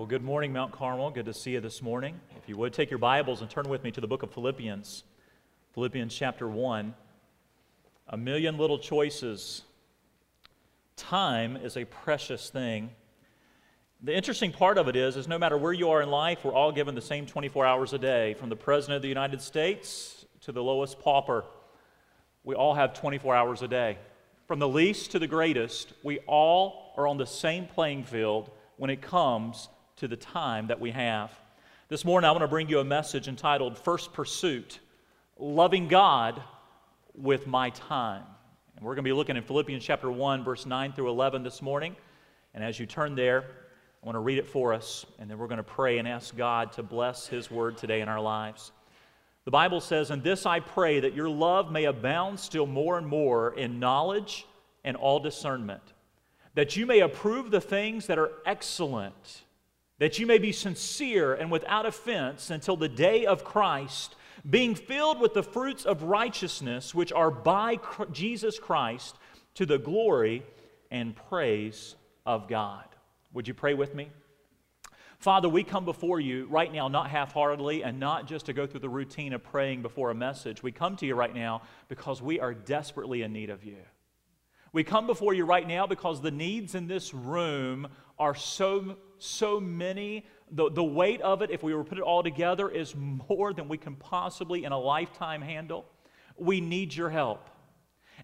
Well, good morning, Mount Carmel. Good to see you this morning. If you would, take your Bibles and turn with me to the book of Philippians. Philippians chapter 1. A million little choices. Time is a precious thing. The interesting part of it is, is no matter where you are in life, we're all given the same 24 hours a day, from the President of the United States to the lowest pauper. We all have 24 hours a day. From the least to the greatest, we all are on the same playing field when it comes to the time that we have. This morning, I want to bring you a message entitled First Pursuit Loving God with My Time. And we're going to be looking in Philippians chapter 1, verse 9 through 11 this morning. And as you turn there, I want to read it for us, and then we're going to pray and ask God to bless His word today in our lives. The Bible says, And this I pray, that your love may abound still more and more in knowledge and all discernment, that you may approve the things that are excellent that you may be sincere and without offense until the day of Christ, being filled with the fruits of righteousness which are by Jesus Christ to the glory and praise of God. Would you pray with me? Father, we come before you right now, not half heartedly and not just to go through the routine of praying before a message. We come to you right now because we are desperately in need of you. We come before you right now because the needs in this room are so, so many. The, the weight of it, if we were to put it all together, is more than we can possibly in a lifetime handle. We need your help.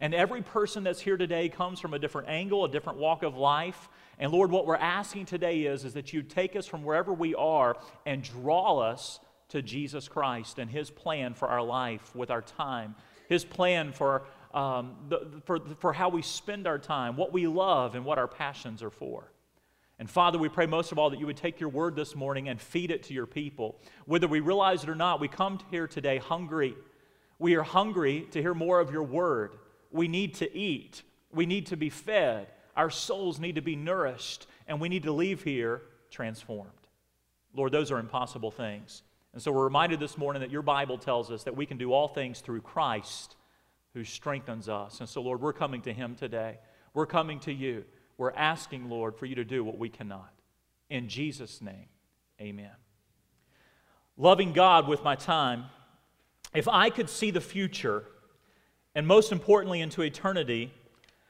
And every person that's here today comes from a different angle, a different walk of life. And Lord, what we're asking today is, is that you take us from wherever we are and draw us to Jesus Christ and His plan for our life with our time, His plan for um, the, for, for how we spend our time, what we love, and what our passions are for. And Father, we pray most of all that you would take your word this morning and feed it to your people. Whether we realize it or not, we come here today hungry. We are hungry to hear more of your word. We need to eat, we need to be fed, our souls need to be nourished, and we need to leave here transformed. Lord, those are impossible things. And so we're reminded this morning that your Bible tells us that we can do all things through Christ who strengthens us. And so, Lord, we're coming to him today. We're coming to you. We're asking, Lord, for you to do what we cannot. In Jesus' name, amen. Loving God with my time, if I could see the future, and most importantly into eternity,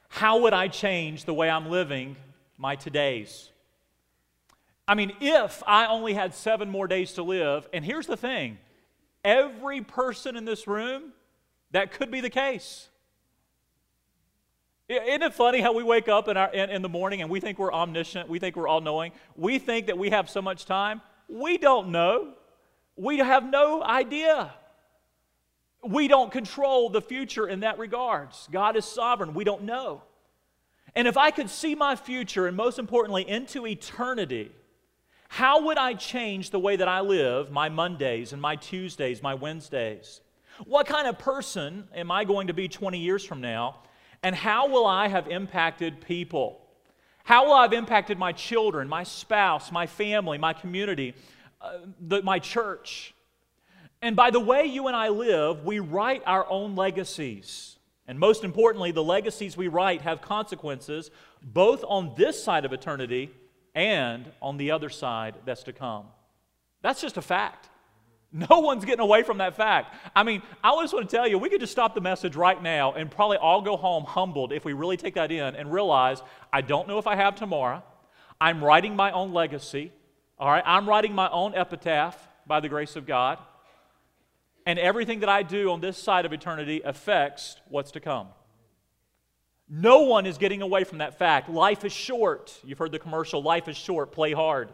how would I change the way I'm living my todays? I mean, if I only had seven more days to live, and here's the thing every person in this room that could be the case. Isn't it funny how we wake up in, our, in, in the morning and we think we're omniscient, we think we're all knowing, we think that we have so much time? We don't know. We have no idea. We don't control the future in that regards. God is sovereign. We don't know. And if I could see my future, and most importantly, into eternity, how would I change the way that I live my Mondays and my Tuesdays, my Wednesdays? What kind of person am I going to be 20 years from now? And how will I have impacted people? How will I have impacted my children, my spouse, my family, my community, uh, the, my church? And by the way you and I live, we write our own legacies. And most importantly, the legacies we write have consequences both on this side of eternity and on the other side that's to come. That's just a fact. No one's getting away from that fact. I mean, I just want to tell you, we could just stop the message right now and probably all go home humbled if we really take that in and realize I don't know if I have tomorrow. I'm writing my own legacy. All right, I'm writing my own epitaph by the grace of God. And everything that I do on this side of eternity affects what's to come. No one is getting away from that fact. Life is short. You've heard the commercial, life is short, play hard.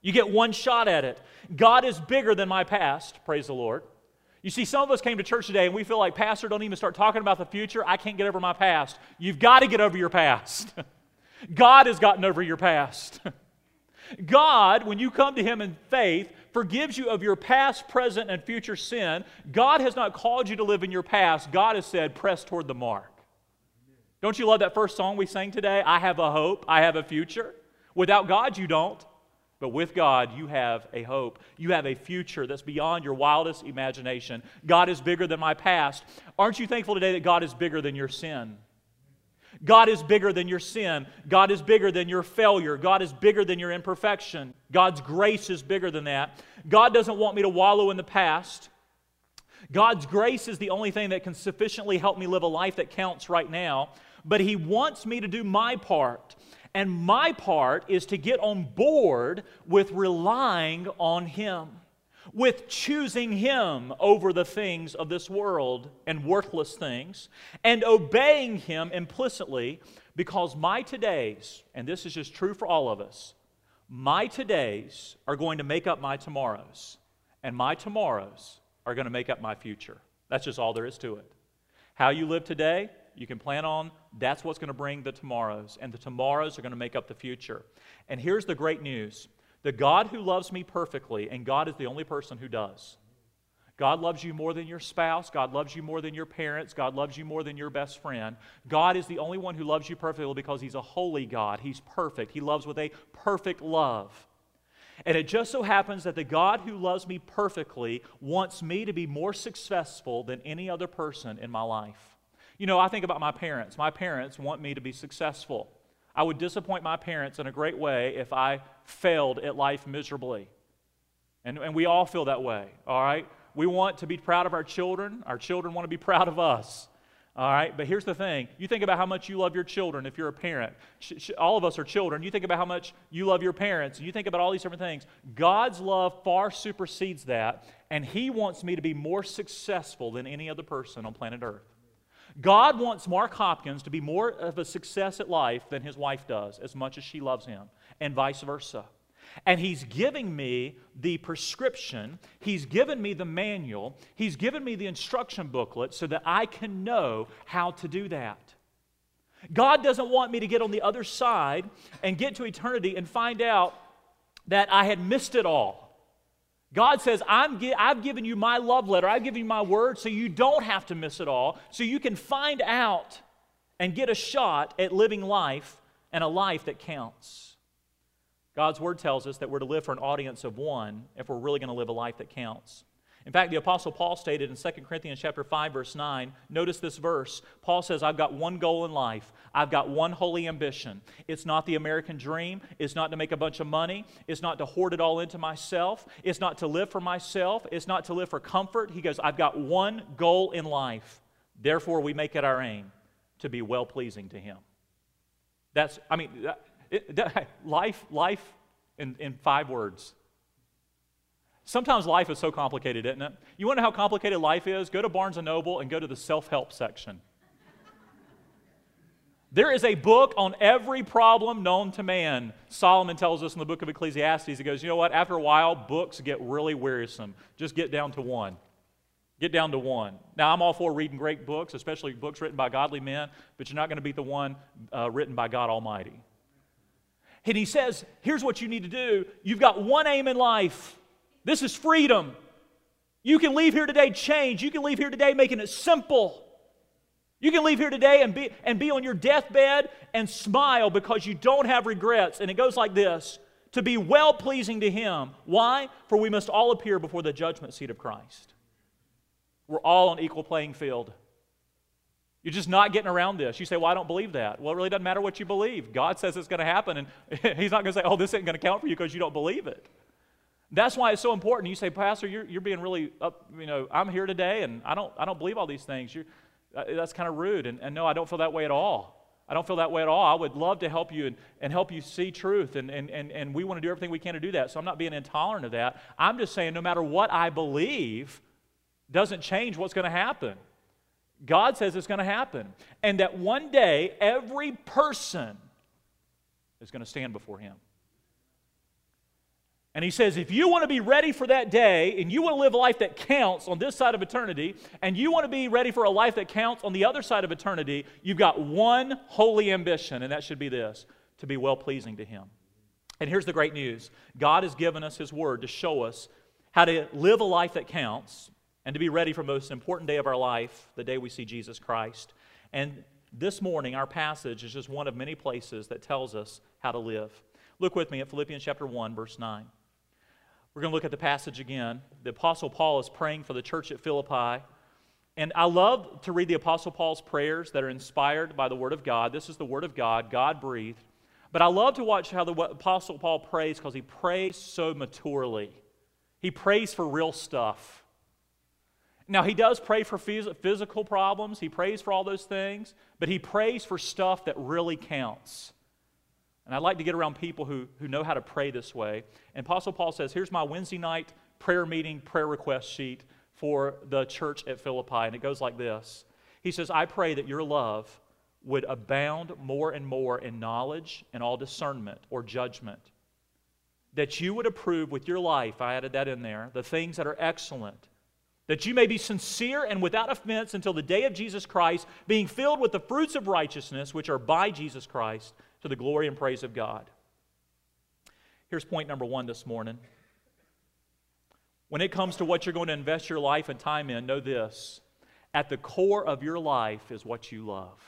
You get one shot at it. God is bigger than my past, praise the Lord. You see, some of us came to church today and we feel like, Pastor, don't even start talking about the future. I can't get over my past. You've got to get over your past. God has gotten over your past. God, when you come to Him in faith, forgives you of your past, present, and future sin. God has not called you to live in your past. God has said, press toward the mark. Don't you love that first song we sang today? I have a hope, I have a future. Without God, you don't. But with God, you have a hope. You have a future that's beyond your wildest imagination. God is bigger than my past. Aren't you thankful today that God is bigger than your sin? God is bigger than your sin. God is bigger than your failure. God is bigger than your imperfection. God's grace is bigger than that. God doesn't want me to wallow in the past. God's grace is the only thing that can sufficiently help me live a life that counts right now. But He wants me to do my part. And my part is to get on board with relying on Him with choosing Him over the things of this world and worthless things, and obeying Him implicitly because my todays, and this is just true for all of us, my todays are going to make up my tomorrows, and my tomorrows are going to make up my future. That's just all there is to it. How you live today, you can plan on that's what's going to bring the tomorrows, and the tomorrows are going to make up the future. And here's the great news the God who loves me perfectly, and God is the only person who does. God loves you more than your spouse. God loves you more than your parents. God loves you more than your best friend. God is the only one who loves you perfectly because He's a holy God. He's perfect. He loves with a perfect love. And it just so happens that the God who loves me perfectly wants me to be more successful than any other person in my life. You know, I think about my parents. My parents want me to be successful. I would disappoint my parents in a great way if I failed at life miserably. And, and we all feel that way, all right? We want to be proud of our children. Our children want to be proud of us. All right, but here's the thing. You think about how much you love your children if you're a parent. All of us are children. You think about how much you love your parents, and you think about all these different things. God's love far supersedes that, and He wants me to be more successful than any other person on planet Earth. God wants Mark Hopkins to be more of a success at life than his wife does, as much as she loves him, and vice versa. And he's giving me the prescription, he's given me the manual, he's given me the instruction booklet so that I can know how to do that. God doesn't want me to get on the other side and get to eternity and find out that I had missed it all. God says, I'm I've given you my love letter, I've given you my word, so you don't have to miss it all, so you can find out and get a shot at living life and a life that counts. God's word tells us that we're to live for an audience of one if we're really going to live a life that counts. In fact, the apostle Paul stated in 2 Corinthians chapter 5 verse 9, notice this verse. Paul says, "I've got one goal in life. I've got one holy ambition. It's not the American dream, it's not to make a bunch of money, it's not to hoard it all into myself, it's not to live for myself, it's not to live for comfort." He goes, "I've got one goal in life. Therefore, we make it our aim to be well-pleasing to him." That's I mean, it, that, life life in, in five words. Sometimes life is so complicated, isn't it? You want to know how complicated life is? Go to Barnes & Noble and go to the self-help section. There is a book on every problem known to man. Solomon tells us in the book of Ecclesiastes, he goes, You know what? After a while, books get really wearisome. Just get down to one. Get down to one. Now, I'm all for reading great books, especially books written by godly men, but you're not going to beat the one uh, written by God Almighty. And he says, Here's what you need to do you've got one aim in life. This is freedom. You can leave here today changed. You can leave here today making it simple. You can leave here today and be, and be on your deathbed and smile because you don't have regrets. And it goes like this to be well pleasing to Him. Why? For we must all appear before the judgment seat of Christ. We're all on equal playing field. You're just not getting around this. You say, Well, I don't believe that. Well, it really doesn't matter what you believe. God says it's going to happen, and He's not going to say, Oh, this isn't going to count for you because you don't believe it. That's why it's so important. You say, Pastor, you're, you're being really up, you know, I'm here today and I don't, I don't believe all these things. You're, uh, that's kind of rude. And, and no, I don't feel that way at all. I don't feel that way at all. I would love to help you and, and help you see truth, and, and, and, and we want to do everything we can to do that. So I'm not being intolerant of that. I'm just saying, no matter what I believe, doesn't change what's going to happen. God says it's going to happen. And that one day, every person is going to stand before Him. And he says, if you want to be ready for that day and you want to live a life that counts on this side of eternity, and you want to be ready for a life that counts on the other side of eternity, you've got one holy ambition, and that should be this to be well pleasing to him. And here's the great news God has given us his word to show us how to live a life that counts and to be ready for the most important day of our life, the day we see Jesus Christ. And this morning, our passage is just one of many places that tells us how to live. Look with me at Philippians chapter 1, verse 9. We're going to look at the passage again. The Apostle Paul is praying for the church at Philippi, And I love to read the Apostle Paul's prayers that are inspired by the Word of God. This is the Word of God, God breathed. But I love to watch how the Apostle Paul prays because he prays so maturely. He prays for real stuff. Now, he does pray for physical problems, he prays for all those things, but he prays for stuff that really counts. And I'd like to get around people who, who know how to pray this way. And Apostle Paul says, Here's my Wednesday night prayer meeting, prayer request sheet for the church at Philippi. And it goes like this He says, I pray that your love would abound more and more in knowledge and all discernment or judgment. That you would approve with your life, I added that in there, the things that are excellent. That you may be sincere and without offense until the day of Jesus Christ, being filled with the fruits of righteousness, which are by Jesus Christ, to the glory and praise of God. Here's point number one this morning when it comes to what you're going to invest your life and time in, know this. At the core of your life is what you love.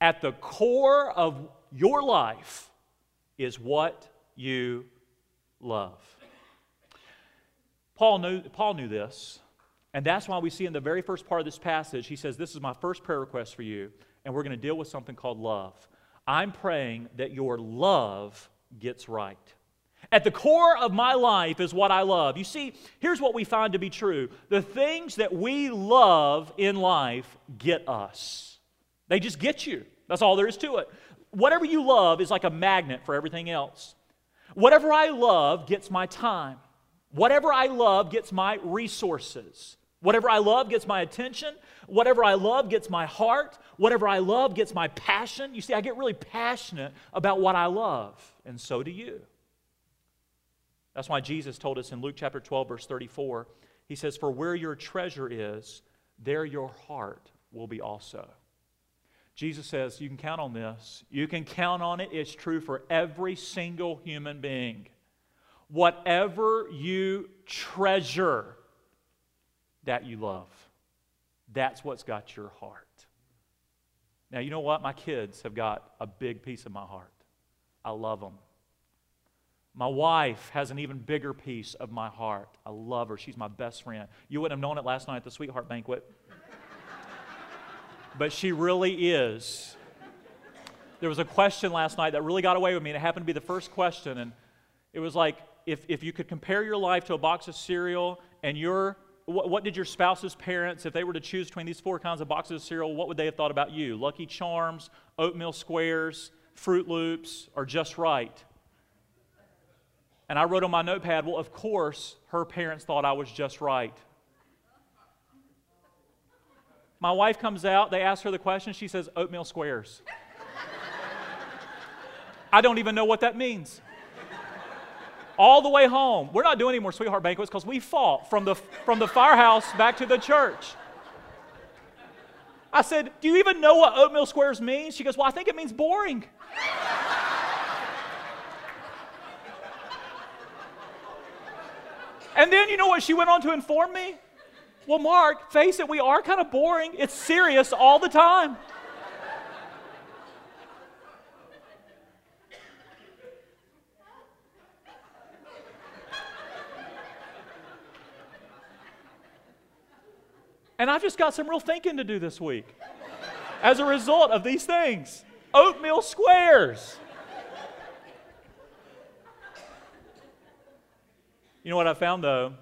At the core of your life is what you love. Paul knew, Paul knew this, and that's why we see in the very first part of this passage, he says, This is my first prayer request for you, and we're going to deal with something called love. I'm praying that your love gets right. At the core of my life is what I love. You see, here's what we find to be true the things that we love in life get us, they just get you. That's all there is to it. Whatever you love is like a magnet for everything else. Whatever I love gets my time. Whatever I love gets my resources. Whatever I love gets my attention. Whatever I love gets my heart. Whatever I love gets my passion. You see, I get really passionate about what I love, and so do you. That's why Jesus told us in Luke chapter 12, verse 34, He says, For where your treasure is, there your heart will be also. Jesus says, You can count on this. You can count on it. It's true for every single human being. Whatever you treasure, that you love. That's what's got your heart. Now, you know what? My kids have got a big piece of my heart. I love them. My wife has an even bigger piece of my heart. I love her. She's my best friend. You wouldn't have known it last night at the sweetheart banquet. but she really is. There was a question last night that really got away with me, and it happened to be the first question. And it was like, if, if you could compare your life to a box of cereal and your what, what, did your spouse's parents, if they were to choose between these four kinds of boxes of cereal, what would they have thought about you? Lucky Charms, oatmeal squares, Froot Loops, or Just Right? And I wrote on my notepad, well, of course, her parents thought I was just right. My wife comes out, they ask her the question, she says, oatmeal squares. I don't even know what that means. All the way home, we're not doing any more sweetheart banquets because we fought from the, from the firehouse back to the church. I said, Do you even know what oatmeal squares means? She goes, Well, I think it means boring. And then you know what she went on to inform me? Well, Mark, face it, we are kind of boring. It's serious all the time. And I've just got some real thinking to do this week as a result of these things. Oatmeal squares. You know what I found though?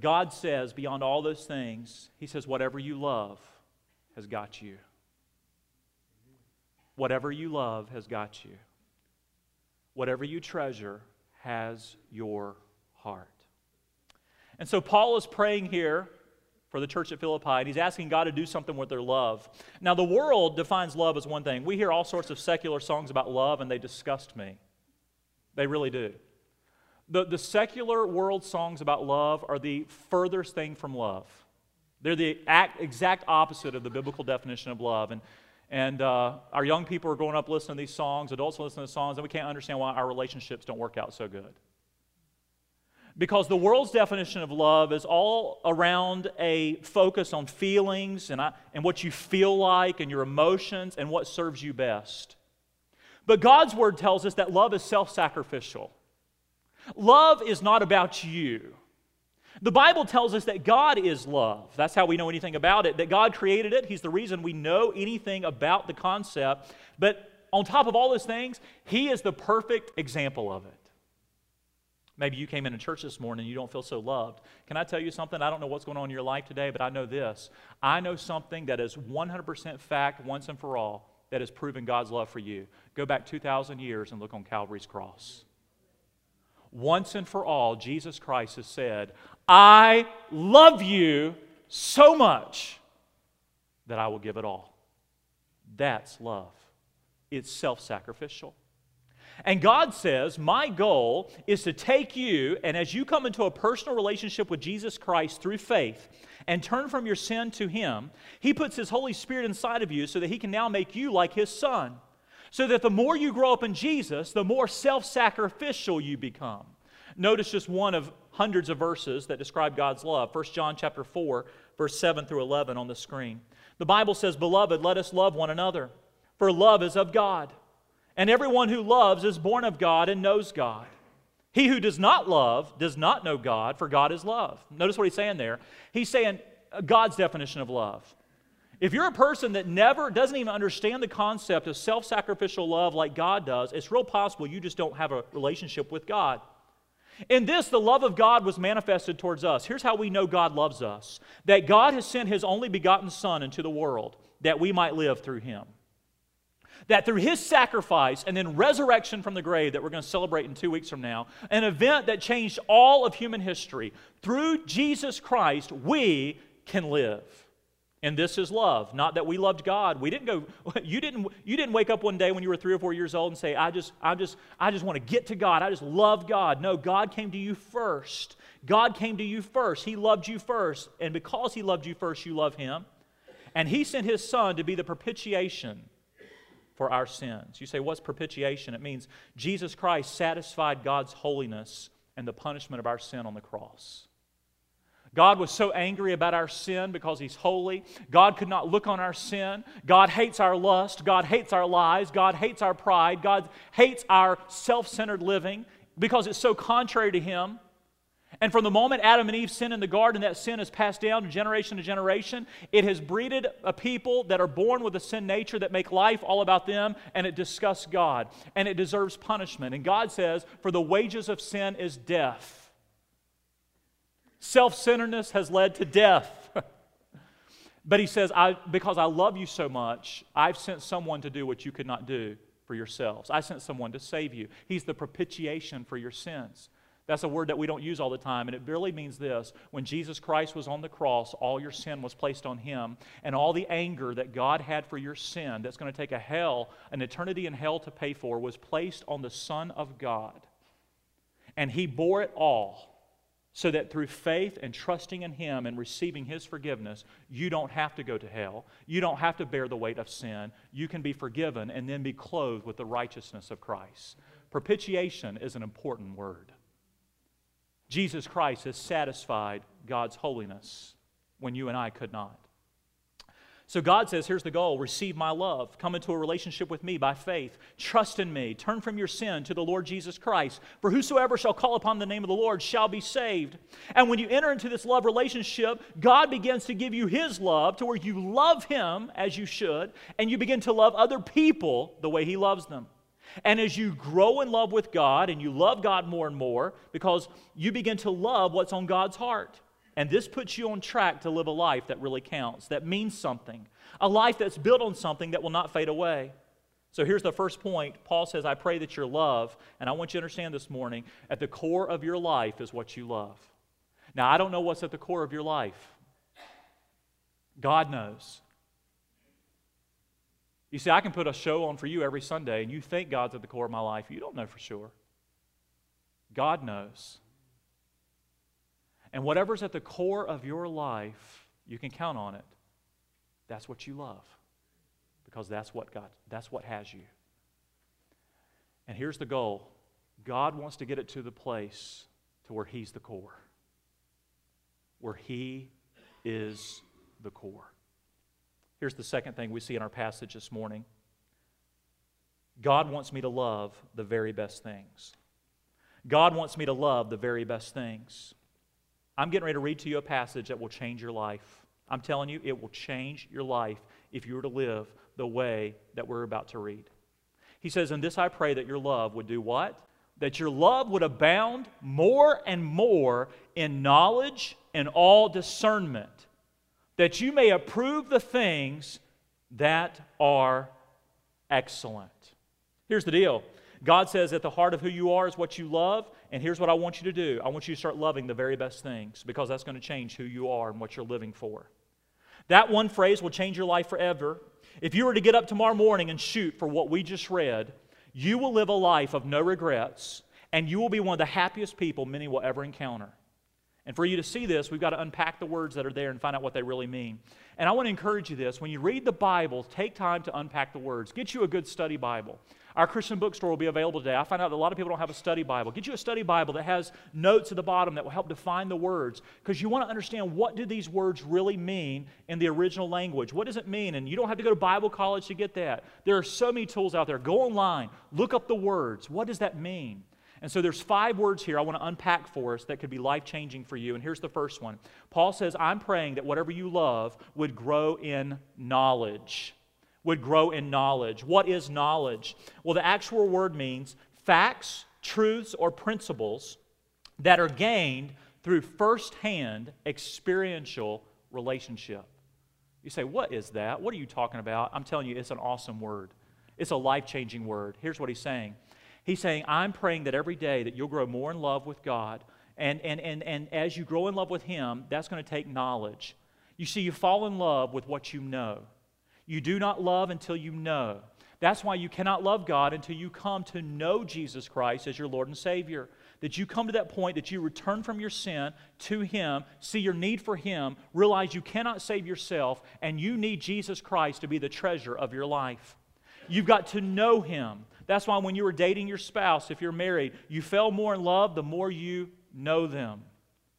God says, beyond all those things, He says, whatever you love has got you. Whatever you love has got you. Whatever you treasure has your heart. And so Paul is praying here for the church at Philippi, and he's asking God to do something with their love. Now, the world defines love as one thing. We hear all sorts of secular songs about love, and they disgust me. They really do. The, the secular world songs about love are the furthest thing from love. They're the act, exact opposite of the biblical definition of love. And, and uh, our young people are growing up listening to these songs, adults listening to songs, and we can't understand why our relationships don't work out so good. Because the world's definition of love is all around a focus on feelings and, I, and what you feel like and your emotions and what serves you best. But God's word tells us that love is self sacrificial. Love is not about you. The Bible tells us that God is love. That's how we know anything about it, that God created it. He's the reason we know anything about the concept. But on top of all those things, He is the perfect example of it. Maybe you came into church this morning and you don't feel so loved. Can I tell you something? I don't know what's going on in your life today, but I know this. I know something that is 100% fact once and for all that has proven God's love for you. Go back 2,000 years and look on Calvary's cross. Once and for all, Jesus Christ has said, I love you so much that I will give it all. That's love. It's self sacrificial. And God says, My goal is to take you, and as you come into a personal relationship with Jesus Christ through faith and turn from your sin to Him, He puts His Holy Spirit inside of you so that He can now make you like His Son. So that the more you grow up in Jesus, the more self sacrificial you become. Notice just one of hundreds of verses that describe God's love. 1 John chapter 4, verse 7 through 11 on the screen. The Bible says, Beloved, let us love one another, for love is of God. And everyone who loves is born of God and knows God. He who does not love does not know God, for God is love. Notice what he's saying there. He's saying uh, God's definition of love. If you're a person that never doesn't even understand the concept of self sacrificial love like God does, it's real possible you just don't have a relationship with God. In this, the love of God was manifested towards us. Here's how we know God loves us that God has sent his only begotten Son into the world that we might live through him that through his sacrifice and then resurrection from the grave that we're going to celebrate in two weeks from now, an event that changed all of human history, through Jesus Christ, we can live. And this is love. Not that we loved God. We didn't go, you didn't, you didn't wake up one day when you were three or four years old and say, I just, I just, I just want to get to God. I just love God. No, God came to you first. God came to you first. He loved you first. And because He loved you first, you love Him. And He sent His Son to be the propitiation for our sins. You say, what's propitiation? It means Jesus Christ satisfied God's holiness and the punishment of our sin on the cross. God was so angry about our sin because He's holy. God could not look on our sin. God hates our lust. God hates our lies. God hates our pride. God hates our self centered living because it's so contrary to Him. And from the moment Adam and Eve sinned in the garden, that sin has passed down generation to generation. It has breeded a people that are born with a sin nature that make life all about them, and it disgusts God, and it deserves punishment. And God says, For the wages of sin is death. Self centeredness has led to death. but He says, I, Because I love you so much, I've sent someone to do what you could not do for yourselves. I sent someone to save you. He's the propitiation for your sins. That's a word that we don't use all the time, and it really means this. When Jesus Christ was on the cross, all your sin was placed on him, and all the anger that God had for your sin, that's going to take a hell, an eternity in hell to pay for, was placed on the Son of God. And he bore it all so that through faith and trusting in him and receiving his forgiveness, you don't have to go to hell. You don't have to bear the weight of sin. You can be forgiven and then be clothed with the righteousness of Christ. Propitiation is an important word. Jesus Christ has satisfied God's holiness when you and I could not. So God says, here's the goal receive my love. Come into a relationship with me by faith. Trust in me. Turn from your sin to the Lord Jesus Christ. For whosoever shall call upon the name of the Lord shall be saved. And when you enter into this love relationship, God begins to give you his love to where you love him as you should, and you begin to love other people the way he loves them. And as you grow in love with God and you love God more and more, because you begin to love what's on God's heart. And this puts you on track to live a life that really counts, that means something, a life that's built on something that will not fade away. So here's the first point. Paul says, I pray that your love, and I want you to understand this morning, at the core of your life is what you love. Now, I don't know what's at the core of your life. God knows. You see, I can put a show on for you every Sunday, and you think God's at the core of my life. You don't know for sure. God knows. And whatever's at the core of your life, you can count on it. That's what you love. Because that's what God, that's what has you. And here's the goal. God wants to get it to the place to where he's the core. Where he is the core. Here's the second thing we see in our passage this morning God wants me to love the very best things. God wants me to love the very best things. I'm getting ready to read to you a passage that will change your life. I'm telling you, it will change your life if you were to live the way that we're about to read. He says, In this I pray that your love would do what? That your love would abound more and more in knowledge and all discernment, that you may approve the things that are excellent. Here's the deal God says, at the heart of who you are is what you love, and here's what I want you to do I want you to start loving the very best things because that's going to change who you are and what you're living for. That one phrase will change your life forever. If you were to get up tomorrow morning and shoot for what we just read, you will live a life of no regrets, and you will be one of the happiest people many will ever encounter. And for you to see this, we've got to unpack the words that are there and find out what they really mean. And I want to encourage you this when you read the Bible, take time to unpack the words. Get you a good study Bible. Our Christian bookstore will be available today. I find out that a lot of people don't have a study Bible. Get you a study Bible that has notes at the bottom that will help define the words because you want to understand what do these words really mean in the original language. What does it mean? And you don't have to go to Bible college to get that. There are so many tools out there. Go online, look up the words. What does that mean? And so there's five words here I want to unpack for us that could be life changing for you. And here's the first one Paul says, I'm praying that whatever you love would grow in knowledge would grow in knowledge. What is knowledge? Well, the actual word means facts, truths, or principles that are gained through firsthand experiential relationship. You say, What is that? What are you talking about? I'm telling you, it's an awesome word. It's a life changing word. Here's what he's saying He's saying, I'm praying that every day that you'll grow more in love with God. And, and, and, and as you grow in love with Him, that's going to take knowledge. You see, you fall in love with what you know. You do not love until you know. That's why you cannot love God until you come to know Jesus Christ as your Lord and Savior. That you come to that point that you return from your sin to Him, see your need for Him, realize you cannot save yourself, and you need Jesus Christ to be the treasure of your life. You've got to know Him. That's why when you were dating your spouse, if you're married, you fell more in love the more you know them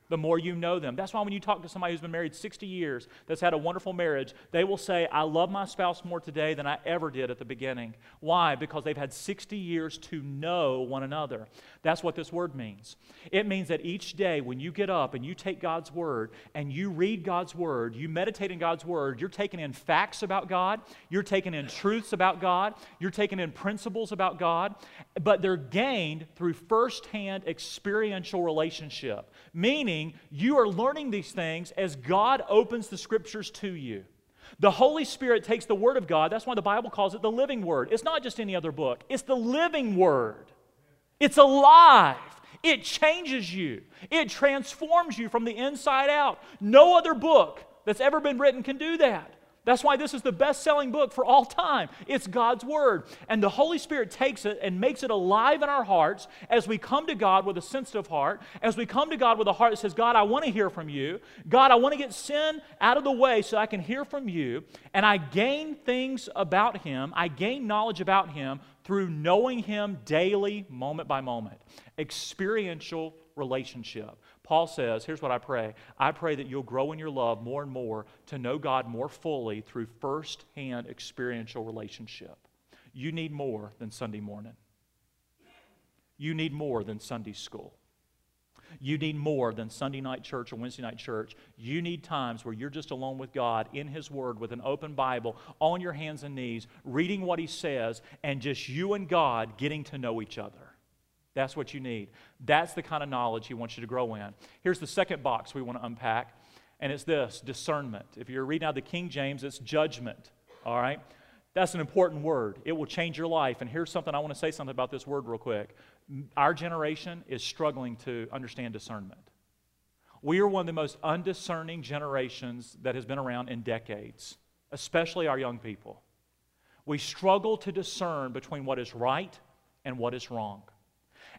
the more you know them. That's why when you talk to somebody who's been married 60 years, that's had a wonderful marriage, they will say, I love my spouse more today than I ever did at the beginning. Why? Because they've had 60 years to know one another. That's what this word means. It means that each day when you get up and you take God's word and you read God's word, you meditate in God's word, you're taking in facts about God, you're taking in truths about God, you're taking in principles about God, but they're gained through firsthand experiential relationship, meaning you are learning these things as God opens the scriptures to you. The Holy Spirit takes the Word of God, that's why the Bible calls it the living Word. It's not just any other book, it's the living Word. It's alive. It changes you, it transforms you from the inside out. No other book that's ever been written can do that. That's why this is the best selling book for all time. It's God's Word. And the Holy Spirit takes it and makes it alive in our hearts as we come to God with a sensitive heart, as we come to God with a heart that says, God, I want to hear from you. God, I want to get sin out of the way so I can hear from you. And I gain things about Him, I gain knowledge about Him through knowing Him daily, moment by moment. Experiential relationship. Paul says, Here's what I pray I pray that you'll grow in your love more and more to know God more fully through first hand experiential relationship. You need more than Sunday morning, you need more than Sunday school. You need more than Sunday night church or Wednesday night church. You need times where you're just alone with God in His Word with an open Bible, on your hands and knees, reading what He says, and just you and God getting to know each other. That's what you need. That's the kind of knowledge He wants you to grow in. Here's the second box we want to unpack, and it's this discernment. If you're reading out the King James, it's judgment. All right? That's an important word. It will change your life. And here's something I want to say something about this word real quick. Our generation is struggling to understand discernment. We are one of the most undiscerning generations that has been around in decades, especially our young people. We struggle to discern between what is right and what is wrong.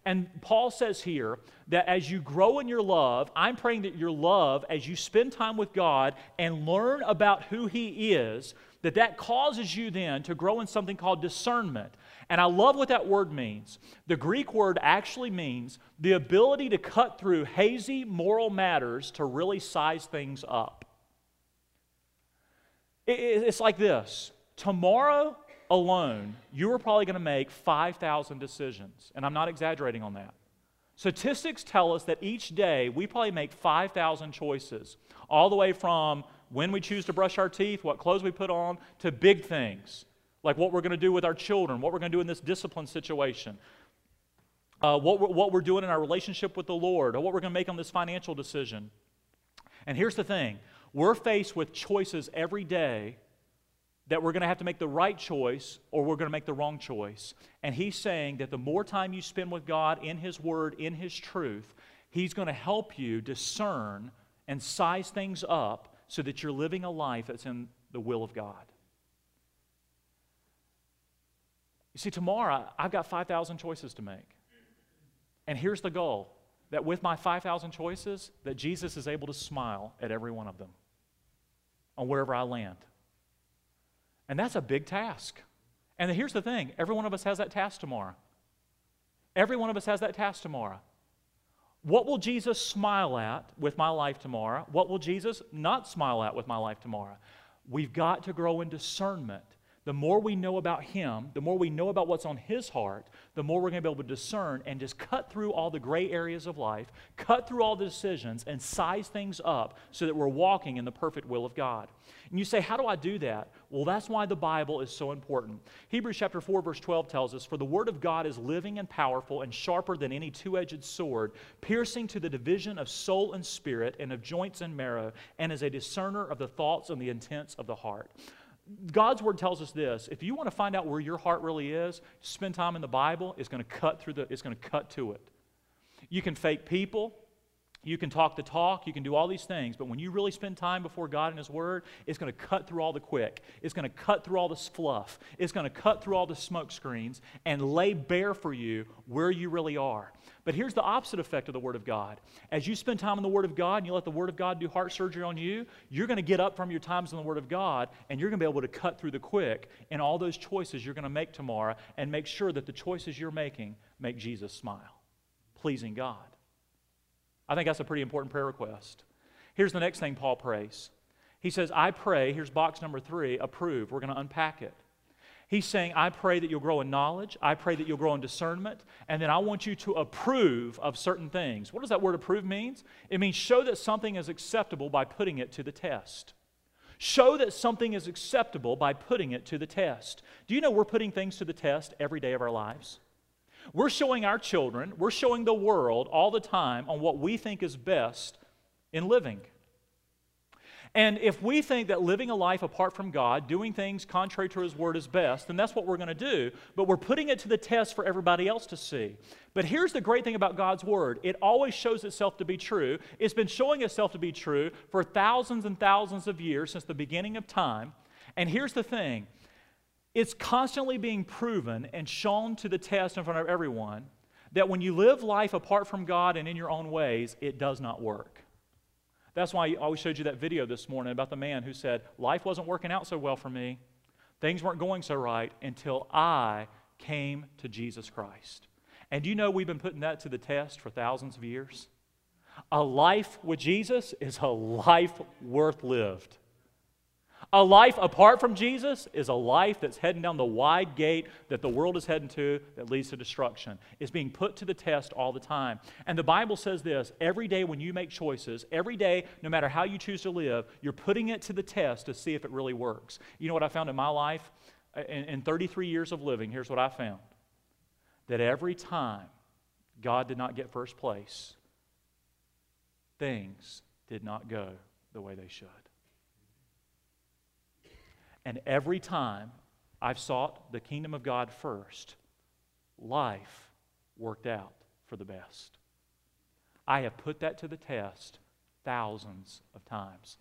And Paul says here that as you grow in your love, I'm praying that your love, as you spend time with God and learn about who He is, that that causes you then to grow in something called discernment. And I love what that word means. The Greek word actually means the ability to cut through hazy moral matters to really size things up. It's like this tomorrow alone, you are probably going to make 5,000 decisions. And I'm not exaggerating on that. Statistics tell us that each day we probably make 5,000 choices, all the way from when we choose to brush our teeth, what clothes we put on, to big things, like what we're going to do with our children, what we're going to do in this discipline situation, uh, what, we're, what we're doing in our relationship with the Lord, or what we're going to make on this financial decision. And here's the thing we're faced with choices every day that we're going to have to make the right choice or we're going to make the wrong choice. And he's saying that the more time you spend with God in His Word, in His truth, He's going to help you discern and size things up so that you're living a life that's in the will of God. You see, tomorrow I've got 5,000 choices to make. And here's the goal that with my 5,000 choices, that Jesus is able to smile at every one of them on wherever I land. And that's a big task. And here's the thing every one of us has that task tomorrow. Every one of us has that task tomorrow. What will Jesus smile at with my life tomorrow? What will Jesus not smile at with my life tomorrow? We've got to grow in discernment the more we know about Him, the more we know about what's on His heart, the more we're going to be able to discern and just cut through all the gray areas of life, cut through all the decisions, and size things up so that we're walking in the perfect will of God. And you say, How do I do that? Well, that's why the Bible is so important. Hebrews chapter 4, verse 12 tells us, For the Word of God is living and powerful and sharper than any two edged sword, piercing to the division of soul and spirit and of joints and marrow, and is a discerner of the thoughts and the intents of the heart. God's word tells us this. If you want to find out where your heart really is, spend time in the Bible. It's going to cut through the, it's going to cut to it. You can fake people. You can talk the talk, you can do all these things, but when you really spend time before God and His Word, it's going to cut through all the quick. It's going to cut through all the fluff. It's going to cut through all the smoke screens and lay bare for you where you really are. But here's the opposite effect of the Word of God. As you spend time in the Word of God and you let the Word of God do heart surgery on you, you're going to get up from your times in the Word of God and you're going to be able to cut through the quick in all those choices you're going to make tomorrow and make sure that the choices you're making make Jesus smile, pleasing God. I think that's a pretty important prayer request. Here's the next thing Paul prays. He says, I pray, here's box number three, approve. We're going to unpack it. He's saying, I pray that you'll grow in knowledge. I pray that you'll grow in discernment. And then I want you to approve of certain things. What does that word approve means? It means show that something is acceptable by putting it to the test. Show that something is acceptable by putting it to the test. Do you know we're putting things to the test every day of our lives? We're showing our children, we're showing the world all the time on what we think is best in living. And if we think that living a life apart from God, doing things contrary to His Word is best, then that's what we're going to do. But we're putting it to the test for everybody else to see. But here's the great thing about God's Word it always shows itself to be true. It's been showing itself to be true for thousands and thousands of years since the beginning of time. And here's the thing it's constantly being proven and shown to the test in front of everyone that when you live life apart from God and in your own ways, it does not work. That's why I always showed you that video this morning about the man who said, Life wasn't working out so well for me. Things weren't going so right until I came to Jesus Christ. And you know we've been putting that to the test for thousands of years? A life with Jesus is a life worth lived. A life apart from Jesus is a life that's heading down the wide gate that the world is heading to that leads to destruction. It's being put to the test all the time. And the Bible says this every day when you make choices, every day, no matter how you choose to live, you're putting it to the test to see if it really works. You know what I found in my life? Uh, in, in 33 years of living, here's what I found that every time God did not get first place, things did not go the way they should. And every time I've sought the kingdom of God first, life worked out for the best. I have put that to the test thousands of times,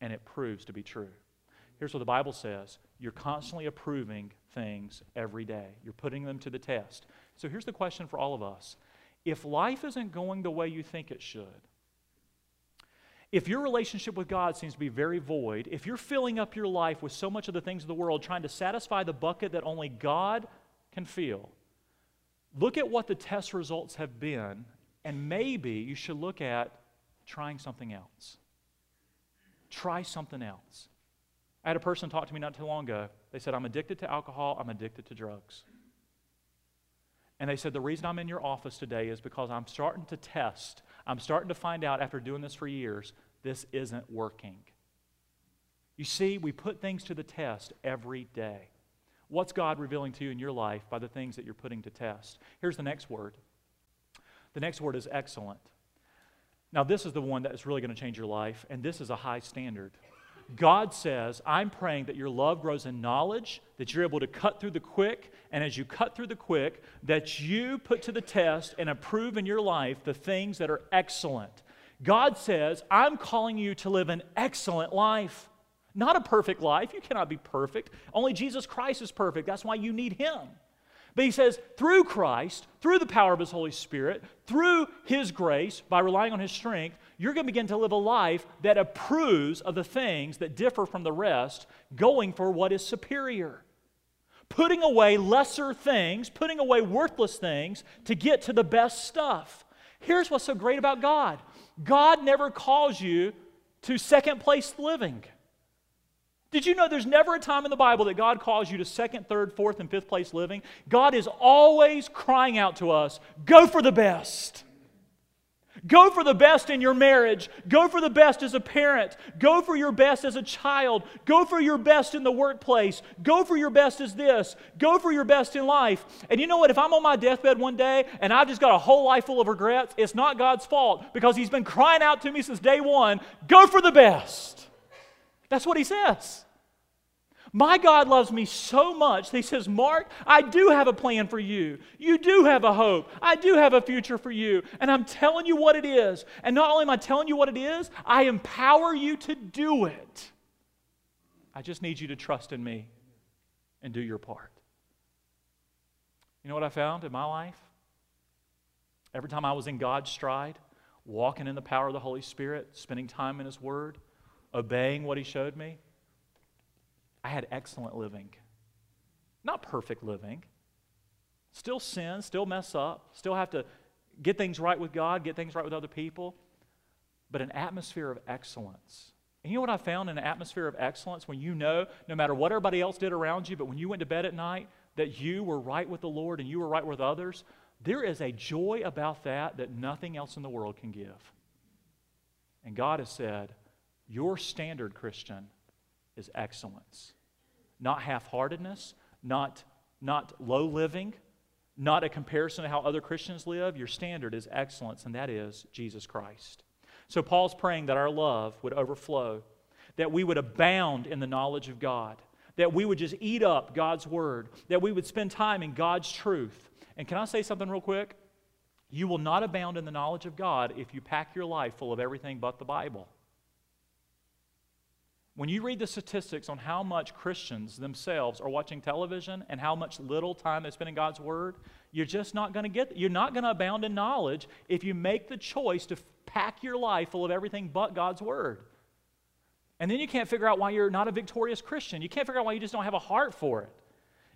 and it proves to be true. Here's what the Bible says you're constantly approving things every day, you're putting them to the test. So here's the question for all of us if life isn't going the way you think it should, if your relationship with God seems to be very void, if you're filling up your life with so much of the things of the world, trying to satisfy the bucket that only God can fill, look at what the test results have been, and maybe you should look at trying something else. Try something else. I had a person talk to me not too long ago. They said, I'm addicted to alcohol, I'm addicted to drugs. And they said, The reason I'm in your office today is because I'm starting to test. I'm starting to find out after doing this for years, this isn't working. You see, we put things to the test every day. What's God revealing to you in your life by the things that you're putting to test? Here's the next word. The next word is excellent. Now, this is the one that is really going to change your life, and this is a high standard. God says, I'm praying that your love grows in knowledge, that you're able to cut through the quick, and as you cut through the quick, that you put to the test and approve in your life the things that are excellent. God says, I'm calling you to live an excellent life. Not a perfect life. You cannot be perfect. Only Jesus Christ is perfect. That's why you need Him. But he says, through Christ, through the power of his Holy Spirit, through his grace, by relying on his strength, you're going to begin to live a life that approves of the things that differ from the rest, going for what is superior. Putting away lesser things, putting away worthless things to get to the best stuff. Here's what's so great about God God never calls you to second place living. Did you know there's never a time in the Bible that God calls you to second, third, fourth, and fifth place living? God is always crying out to us go for the best. Go for the best in your marriage. Go for the best as a parent. Go for your best as a child. Go for your best in the workplace. Go for your best as this. Go for your best in life. And you know what? If I'm on my deathbed one day and I've just got a whole life full of regrets, it's not God's fault because He's been crying out to me since day one go for the best. That's what he says. My God loves me so much that He says, Mark, I do have a plan for you. You do have a hope. I do have a future for you. And I'm telling you what it is. And not only am I telling you what it is, I empower you to do it. I just need you to trust in me and do your part. You know what I found in my life? Every time I was in God's stride, walking in the power of the Holy Spirit, spending time in His Word, obeying what He showed me, I had excellent living. Not perfect living. Still sin, still mess up, still have to get things right with God, get things right with other people, but an atmosphere of excellence. And you know what I found in an atmosphere of excellence when you know, no matter what everybody else did around you, but when you went to bed at night, that you were right with the Lord and you were right with others, there is a joy about that that nothing else in the world can give. And God has said, your standard, Christian, is excellence. Not half heartedness, not, not low living, not a comparison to how other Christians live. Your standard is excellence, and that is Jesus Christ. So Paul's praying that our love would overflow, that we would abound in the knowledge of God, that we would just eat up God's word, that we would spend time in God's truth. And can I say something real quick? You will not abound in the knowledge of God if you pack your life full of everything but the Bible. When you read the statistics on how much Christians themselves are watching television and how much little time they spend in God's Word, you're just not going to get, you're not going to abound in knowledge if you make the choice to pack your life full of everything but God's Word. And then you can't figure out why you're not a victorious Christian. You can't figure out why you just don't have a heart for it.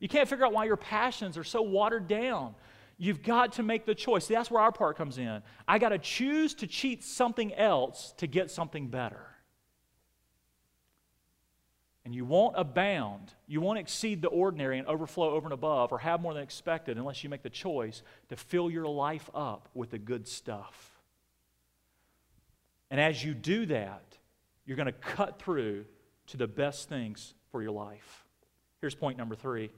You can't figure out why your passions are so watered down. You've got to make the choice. That's where our part comes in. I got to choose to cheat something else to get something better. And you won't abound, you won't exceed the ordinary and overflow over and above or have more than expected unless you make the choice to fill your life up with the good stuff. And as you do that, you're going to cut through to the best things for your life. Here's point number three.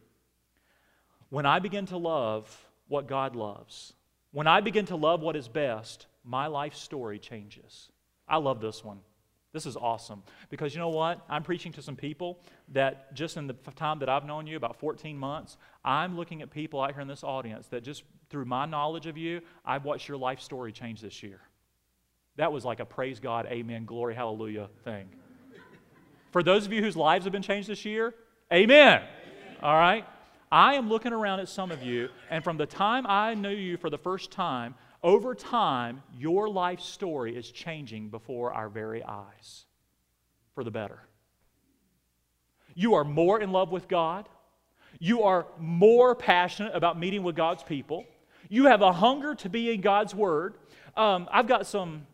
When I begin to love what God loves, when I begin to love what is best, my life story changes. I love this one. This is awesome because you know what? I'm preaching to some people that just in the time that I've known you, about 14 months, I'm looking at people out here in this audience that just through my knowledge of you, I've watched your life story change this year. That was like a praise God, amen, glory, hallelujah thing. For those of you whose lives have been changed this year, amen. amen. All right? I am looking around at some of you, and from the time I knew you for the first time, over time, your life story is changing before our very eyes for the better. You are more in love with God. You are more passionate about meeting with God's people. You have a hunger to be in God's Word. Um, I've got some,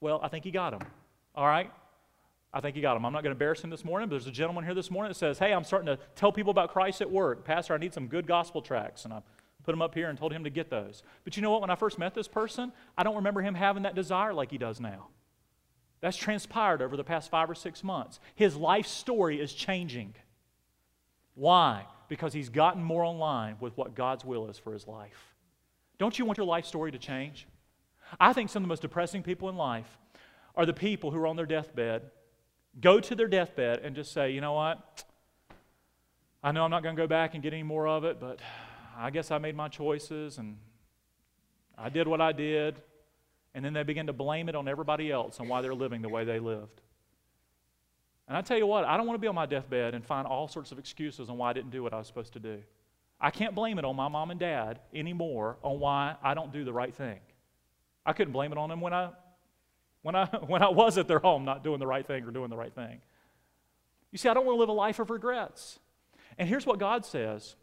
well, I think you got them. All right? I think you got them. I'm not going to embarrass him this morning, but there's a gentleman here this morning that says, Hey, I'm starting to tell people about Christ at work. Pastor, I need some good gospel tracks. And I'm put them up here and told him to get those. But you know what? When I first met this person, I don't remember him having that desire like he does now. That's transpired over the past five or six months. His life story is changing. Why? Because he's gotten more in line with what God's will is for his life. Don't you want your life story to change? I think some of the most depressing people in life are the people who are on their deathbed, go to their deathbed and just say, you know what? I know I'm not going to go back and get any more of it, but I guess I made my choices and I did what I did. And then they begin to blame it on everybody else and why they're living the way they lived. And I tell you what, I don't want to be on my deathbed and find all sorts of excuses on why I didn't do what I was supposed to do. I can't blame it on my mom and dad anymore on why I don't do the right thing. I couldn't blame it on them when I, when I, when I was at their home not doing the right thing or doing the right thing. You see, I don't want to live a life of regrets. And here's what God says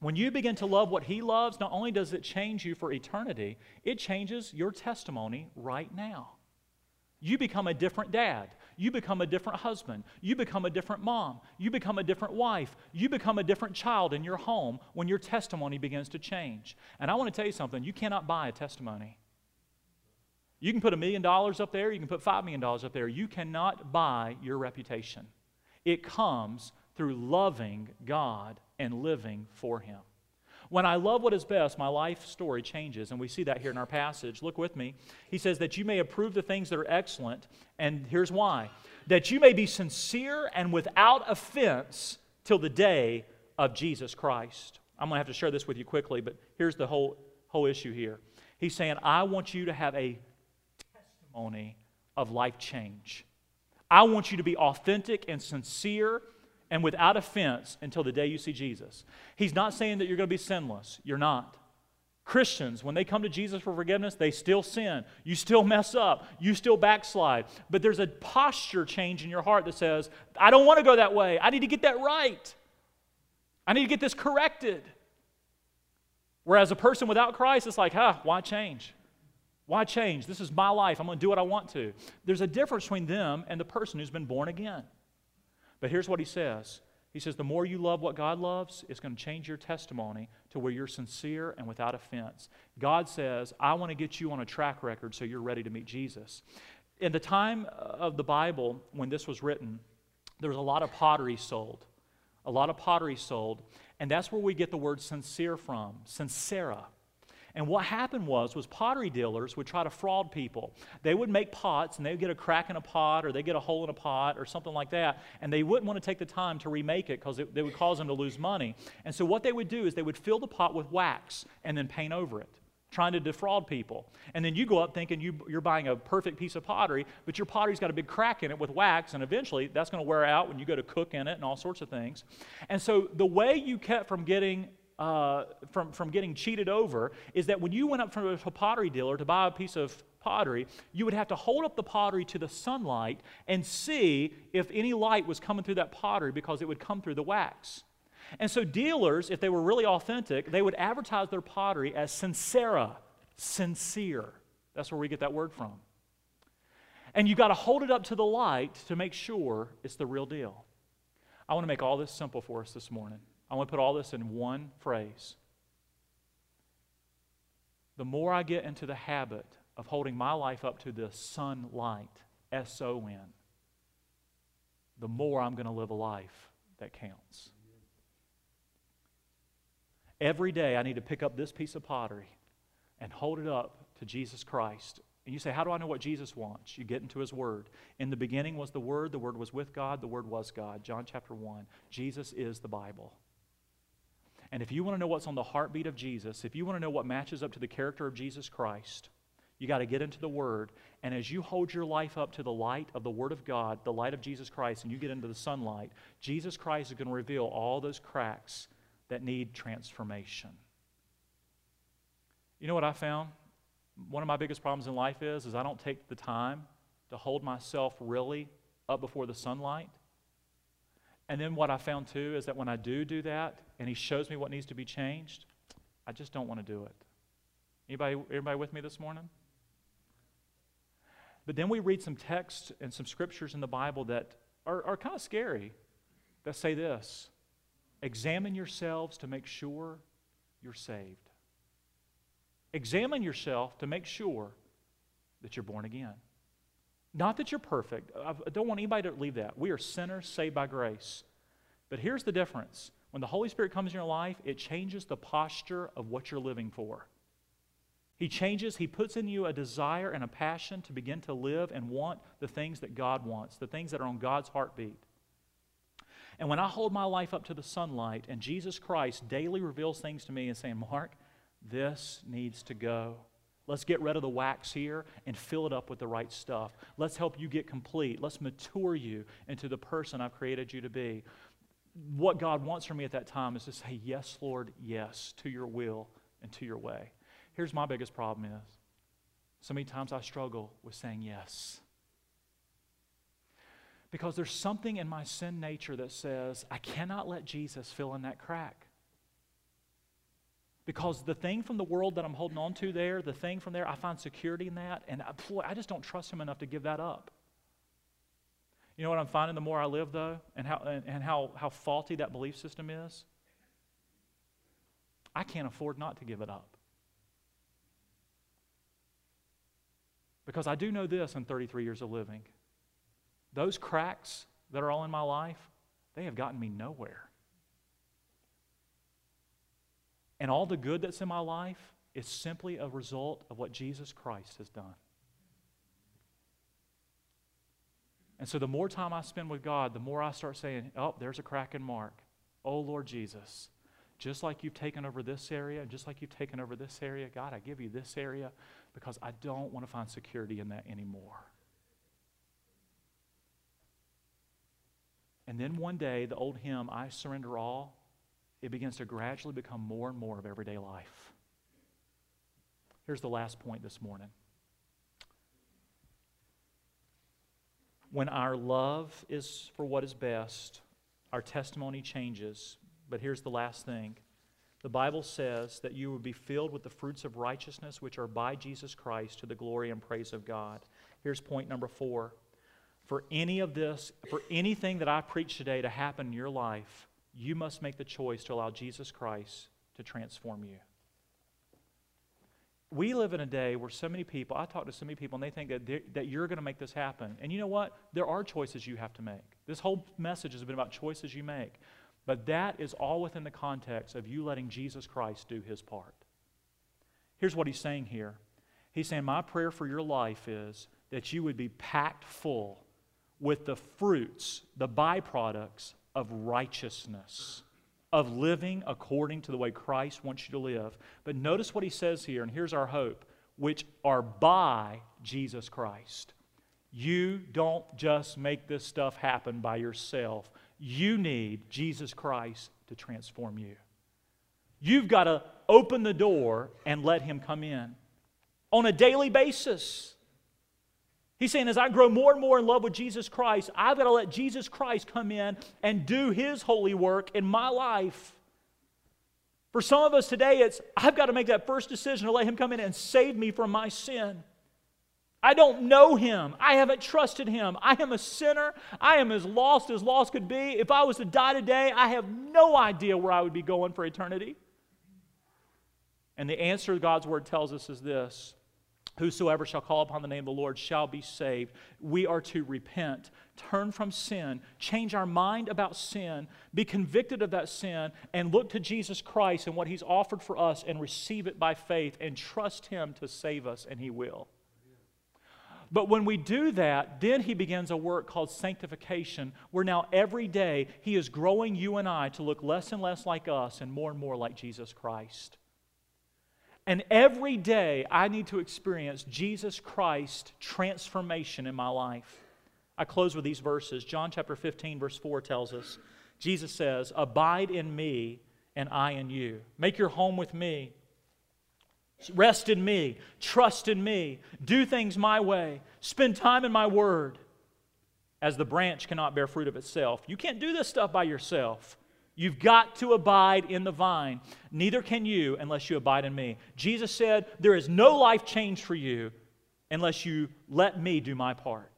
when you begin to love what He loves, not only does it change you for eternity, it changes your testimony right now. You become a different dad. You become a different husband. You become a different mom. You become a different wife. You become a different child in your home when your testimony begins to change. And I want to tell you something you cannot buy a testimony. You can put a million dollars up there, you can put five million dollars up there. You cannot buy your reputation. It comes through loving God and living for Him. When I love what is best, my life story changes, and we see that here in our passage. Look with me. He says that you may approve the things that are excellent, and here's why that you may be sincere and without offense till the day of Jesus Christ. I'm going to have to share this with you quickly, but here's the whole, whole issue here. He's saying, I want you to have a testimony of life change. I want you to be authentic and sincere and without offense until the day you see Jesus. He's not saying that you're going to be sinless. You're not. Christians, when they come to Jesus for forgiveness, they still sin. You still mess up. You still backslide. But there's a posture change in your heart that says, I don't want to go that way. I need to get that right. I need to get this corrected. Whereas a person without Christ, it's like, huh, why change? Why change? This is my life. I'm going to do what I want to. There's a difference between them and the person who's been born again. But here's what he says He says, The more you love what God loves, it's going to change your testimony to where you're sincere and without offense. God says, I want to get you on a track record so you're ready to meet Jesus. In the time of the Bible, when this was written, there was a lot of pottery sold. A lot of pottery sold. And that's where we get the word sincere from, sincera. And what happened was, was pottery dealers would try to fraud people. They would make pots, and they would get a crack in a pot, or they get a hole in a pot, or something like that, and they wouldn't want to take the time to remake it because they would cause them to lose money. And so what they would do is they would fill the pot with wax and then paint over it trying to defraud people. And then you go up thinking you, are buying a perfect piece of pottery, but your pottery's got a big crack in it with wax, and eventually that's going to wear out when you go to cook in it and all sorts of things. And so the way you kept from getting uh, from, from getting cheated over is that when you went up from a pottery dealer to buy a piece of pottery, you would have to hold up the pottery to the sunlight and see if any light was coming through that pottery because it would come through the wax. And so, dealers, if they were really authentic, they would advertise their pottery as sincera, sincere. That's where we get that word from. And you got to hold it up to the light to make sure it's the real deal. I want to make all this simple for us this morning. I want to put all this in one phrase. The more I get into the habit of holding my life up to the sunlight, S O N, the more I'm going to live a life that counts. Every day I need to pick up this piece of pottery and hold it up to Jesus Christ and you say, How do I know what Jesus wants? You get into his word. In the beginning was the word, the word was with God, the word was God. John chapter 1. Jesus is the Bible. And if you want to know what's on the heartbeat of Jesus, if you want to know what matches up to the character of Jesus Christ, you got to get into the Word. And as you hold your life up to the light of the Word of God, the light of Jesus Christ, and you get into the sunlight, Jesus Christ is going to reveal all those cracks that need transformation. You know what I found? One of my biggest problems in life is, is I don't take the time to hold myself really up before the sunlight. And then what I found too is that when I do do that and he shows me what needs to be changed, I just don't want to do it. Anybody, everybody with me this morning? But then we read some texts and some scriptures in the Bible that are, are kind of scary that say this Examine yourselves to make sure you're saved. Examine yourself to make sure that you're born again. Not that you're perfect. I don't want anybody to leave that. We are sinners saved by grace. But here's the difference when the Holy Spirit comes in your life, it changes the posture of what you're living for. He changes, He puts in you a desire and a passion to begin to live and want the things that God wants, the things that are on God's heartbeat. And when I hold my life up to the sunlight and Jesus Christ daily reveals things to me and saying, Mark, this needs to go. Let's get rid of the wax here and fill it up with the right stuff. Let's help you get complete. Let's mature you into the person I've created you to be. What God wants from me at that time is to say, Yes, Lord, yes, to your will and to your way. Here's my biggest problem is so many times I struggle with saying yes. Because there's something in my sin nature that says, I cannot let Jesus fill in that crack. Because the thing from the world that I'm holding on to there, the thing from there, I find security in that, and I, boy, I just don't trust Him enough to give that up. You know what I'm finding the more I live, though, and how, and, and how, how faulty that belief system is? I can't afford not to give it up. Because I do know this in 33 years of living those cracks that are all in my life, they have gotten me nowhere. And all the good that's in my life is simply a result of what Jesus Christ has done. And so the more time I spend with God, the more I start saying, oh, there's a crack in Mark. Oh, Lord Jesus, just like you've taken over this area, and just like you've taken over this area, God, I give you this area because I don't want to find security in that anymore. And then one day, the old hymn, I Surrender All, it begins to gradually become more and more of everyday life. Here's the last point this morning. When our love is for what is best, our testimony changes. But here's the last thing the Bible says that you will be filled with the fruits of righteousness, which are by Jesus Christ to the glory and praise of God. Here's point number four. For any of this, for anything that I preach today to happen in your life, you must make the choice to allow Jesus Christ to transform you. We live in a day where so many people, I talk to so many people, and they think that, that you're going to make this happen. And you know what? There are choices you have to make. This whole message has been about choices you make. But that is all within the context of you letting Jesus Christ do his part. Here's what he's saying here He's saying, My prayer for your life is that you would be packed full with the fruits, the byproducts of righteousness, of living according to the way Christ wants you to live. But notice what he says here, and here's our hope, which are by Jesus Christ. You don't just make this stuff happen by yourself. You need Jesus Christ to transform you. You've got to open the door and let Him come in on a daily basis. He's saying, as I grow more and more in love with Jesus Christ, I've got to let Jesus Christ come in and do His holy work in my life. For some of us today, it's I've got to make that first decision to let Him come in and save me from my sin. I don't know Him. I haven't trusted Him. I am a sinner. I am as lost as lost could be. If I was to die today, I have no idea where I would be going for eternity. And the answer God's Word tells us is this Whosoever shall call upon the name of the Lord shall be saved. We are to repent, turn from sin, change our mind about sin, be convicted of that sin, and look to Jesus Christ and what He's offered for us and receive it by faith and trust Him to save us, and He will. But when we do that, then He begins a work called sanctification, where now every day He is growing you and I to look less and less like us and more and more like Jesus Christ. And every day I need to experience Jesus Christ transformation in my life. I close with these verses. John chapter 15, verse 4 tells us Jesus says, Abide in me, and I in you. Make your home with me. Rest in me. Trust in me. Do things my way. Spend time in my word. As the branch cannot bear fruit of itself. You can't do this stuff by yourself. You've got to abide in the vine. Neither can you unless you abide in me. Jesus said, There is no life change for you unless you let me do my part.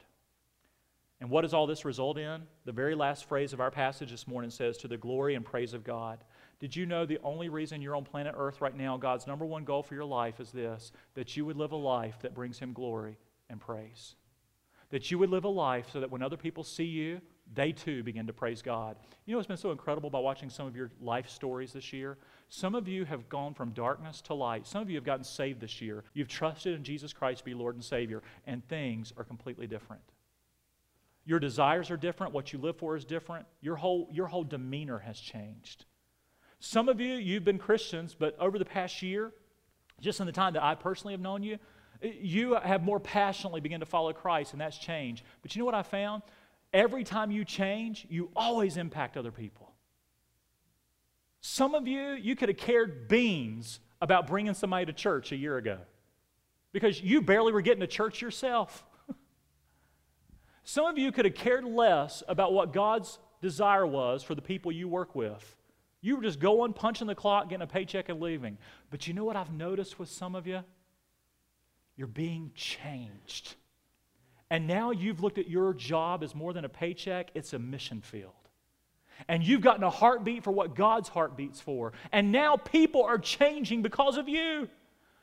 And what does all this result in? The very last phrase of our passage this morning says, To the glory and praise of God. Did you know the only reason you're on planet Earth right now, God's number one goal for your life is this that you would live a life that brings Him glory and praise? That you would live a life so that when other people see you, they too begin to praise God. You know what's been so incredible by watching some of your life stories this year? Some of you have gone from darkness to light. Some of you have gotten saved this year. You've trusted in Jesus Christ to be Lord and Savior, and things are completely different. Your desires are different. What you live for is different. Your whole, your whole demeanor has changed. Some of you, you've been Christians, but over the past year, just in the time that I personally have known you, you have more passionately begun to follow Christ, and that's changed. But you know what I found? Every time you change, you always impact other people. Some of you, you could have cared beans about bringing somebody to church a year ago because you barely were getting to church yourself. Some of you could have cared less about what God's desire was for the people you work with you were just going, punching the clock, getting a paycheck, and leaving. But you know what I've noticed with some of you? You're being changed. And now you've looked at your job as more than a paycheck, it's a mission field. And you've gotten a heartbeat for what God's heart beats for. And now people are changing because of you.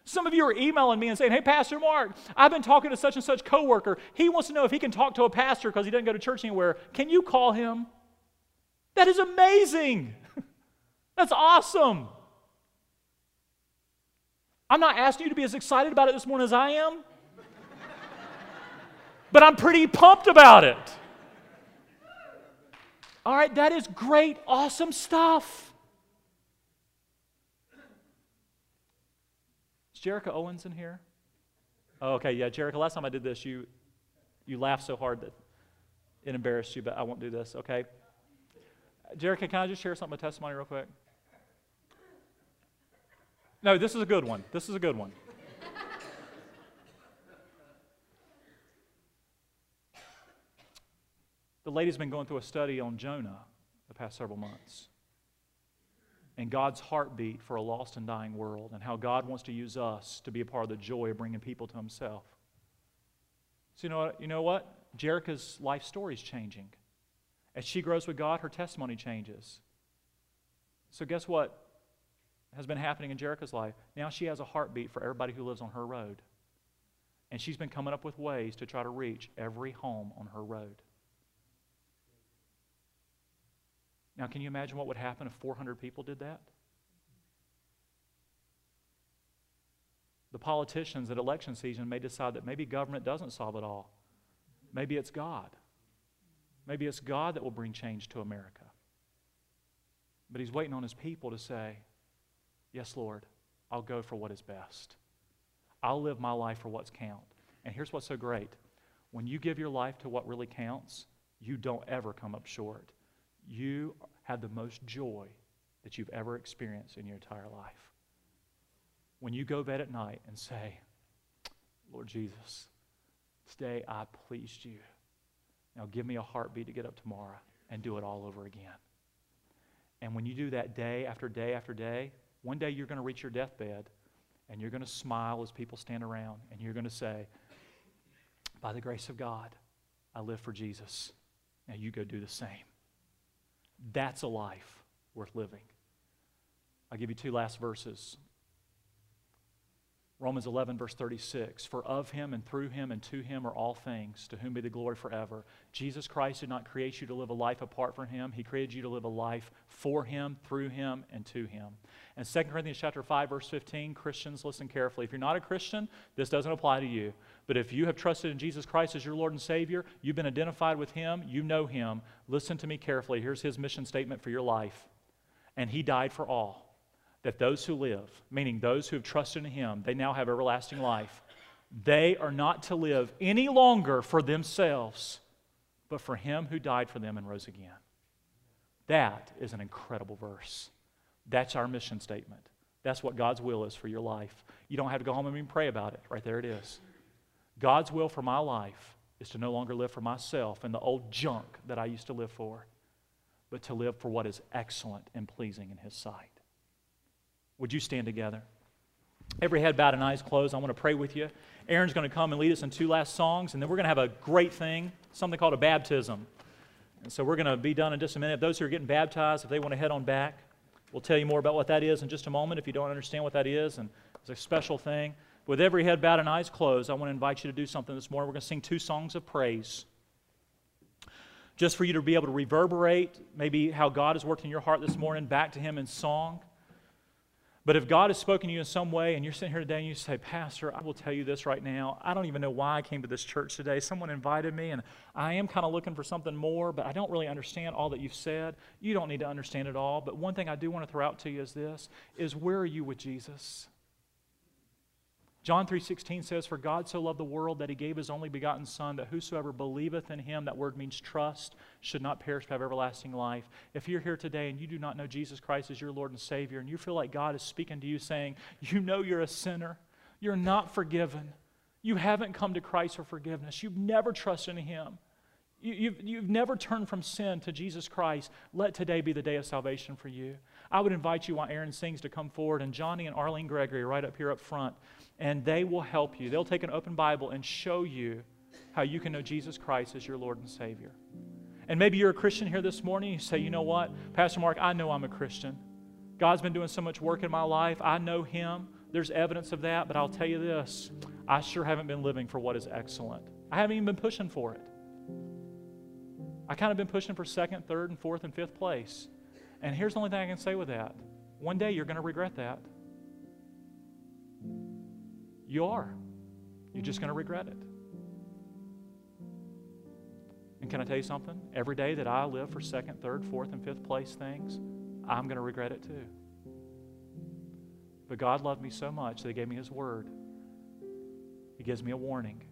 Some of you are emailing me and saying, Hey, Pastor Mark, I've been talking to such and such coworker. He wants to know if he can talk to a pastor because he doesn't go to church anywhere. Can you call him? That is amazing. That's awesome. I'm not asking you to be as excited about it this morning as I am, but I'm pretty pumped about it. All right, that is great, awesome stuff. Is Jerica Owens in here? Oh, okay, yeah, Jerica, last time I did this, you, you laughed so hard that it embarrassed you, but I won't do this, okay? Jerica, can I just share something, a testimony real quick? No, this is a good one. This is a good one. The lady's been going through a study on Jonah the past several months and God's heartbeat for a lost and dying world and how God wants to use us to be a part of the joy of bringing people to Himself. So, you know what? You know what? Jerica's life story is changing. As she grows with God, her testimony changes. So, guess what? has been happening in Jerica's life. Now she has a heartbeat for everybody who lives on her road. And she's been coming up with ways to try to reach every home on her road. Now, can you imagine what would happen if 400 people did that? The politicians at election season may decide that maybe government doesn't solve it all. Maybe it's God. Maybe it's God that will bring change to America. But He's waiting on His people to say, Yes, Lord, I'll go for what is best. I'll live my life for what's count. And here's what's so great when you give your life to what really counts, you don't ever come up short. You have the most joy that you've ever experienced in your entire life. When you go bed at night and say, Lord Jesus, today I pleased you. Now give me a heartbeat to get up tomorrow and do it all over again. And when you do that day after day after day, one day you're going to reach your deathbed and you're going to smile as people stand around and you're going to say, By the grace of God, I live for Jesus. Now you go do the same. That's a life worth living. I'll give you two last verses. Romans 11, verse 36 For of him and through him and to him are all things, to whom be the glory forever. Jesus Christ did not create you to live a life apart from him. He created you to live a life for him, through him, and to him. And 2 Corinthians chapter 5, verse 15, Christians, listen carefully. If you're not a Christian, this doesn't apply to you. But if you have trusted in Jesus Christ as your Lord and Savior, you've been identified with him, you know him, listen to me carefully. Here's his mission statement for your life. And he died for all that those who live, meaning those who have trusted in Him, they now have everlasting life. They are not to live any longer for themselves, but for Him who died for them and rose again. That is an incredible verse. That's our mission statement. That's what God's will is for your life. You don't have to go home and even pray about it. Right there it is. God's will for my life is to no longer live for myself and the old junk that I used to live for, but to live for what is excellent and pleasing in His sight. Would you stand together? Every head bowed and eyes closed. I want to pray with you. Aaron's going to come and lead us in two last songs, and then we're going to have a great thing, something called a baptism. And so we're going to be done in just a minute. Those who are getting baptized, if they want to head on back, We'll tell you more about what that is in just a moment if you don't understand what that is, and it's a special thing. With every head bowed and eyes closed, I want to invite you to do something this morning. We're going to sing two songs of praise. Just for you to be able to reverberate maybe how God has worked in your heart this morning back to Him in song. But if God has spoken to you in some way and you're sitting here today and you say, Pastor, I will tell you this right now. I don't even know why I came to this church today. Someone invited me and I am kind of looking for something more, but I don't really understand all that you've said. You don't need to understand it all. But one thing I do want to throw out to you is this is where are you with Jesus? John 3:16 says for God so loved the world that he gave his only begotten son that whosoever believeth in him that word means trust should not perish but have everlasting life. If you're here today and you do not know Jesus Christ as your Lord and Savior and you feel like God is speaking to you saying, "You know you're a sinner. You're not forgiven. You haven't come to Christ for forgiveness. You've never trusted in him." You, have you've, you've never turned from sin to Jesus Christ. Let today be the day of salvation for you. I would invite you while Aaron sings to come forward, and Johnny and Arlene Gregory right up here up front and they will help you. They'll take an open Bible and show you how you can know Jesus Christ as your Lord and Savior. And maybe you're a Christian here this morning. You say, you know what, Pastor Mark, I know I'm a Christian. God's been doing so much work in my life. I know Him. There's evidence of that, but I'll tell you this I sure haven't been living for what is excellent. I haven't even been pushing for it. I kind of been pushing for second, third, and fourth, and fifth place. And here's the only thing I can say with that one day you're going to regret that. You are. You're just going to regret it. And can I tell you something? Every day that I live for second, third, fourth, and fifth place things, I'm going to regret it too. But God loved me so much that He gave me His word. He gives me a warning.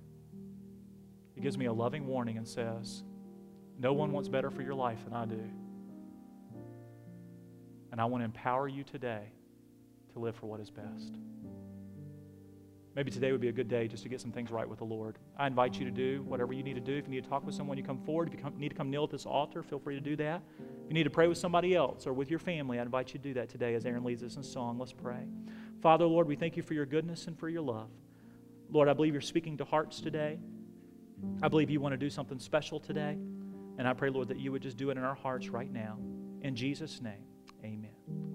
He gives me a loving warning and says, No one wants better for your life than I do. And I want to empower you today to live for what is best. Maybe today would be a good day just to get some things right with the Lord. I invite you to do whatever you need to do. If you need to talk with someone, you come forward. If you come, need to come kneel at this altar, feel free to do that. If you need to pray with somebody else or with your family, I invite you to do that today as Aaron leads us in song. Let's pray. Father, Lord, we thank you for your goodness and for your love. Lord, I believe you're speaking to hearts today. I believe you want to do something special today. And I pray, Lord, that you would just do it in our hearts right now. In Jesus' name.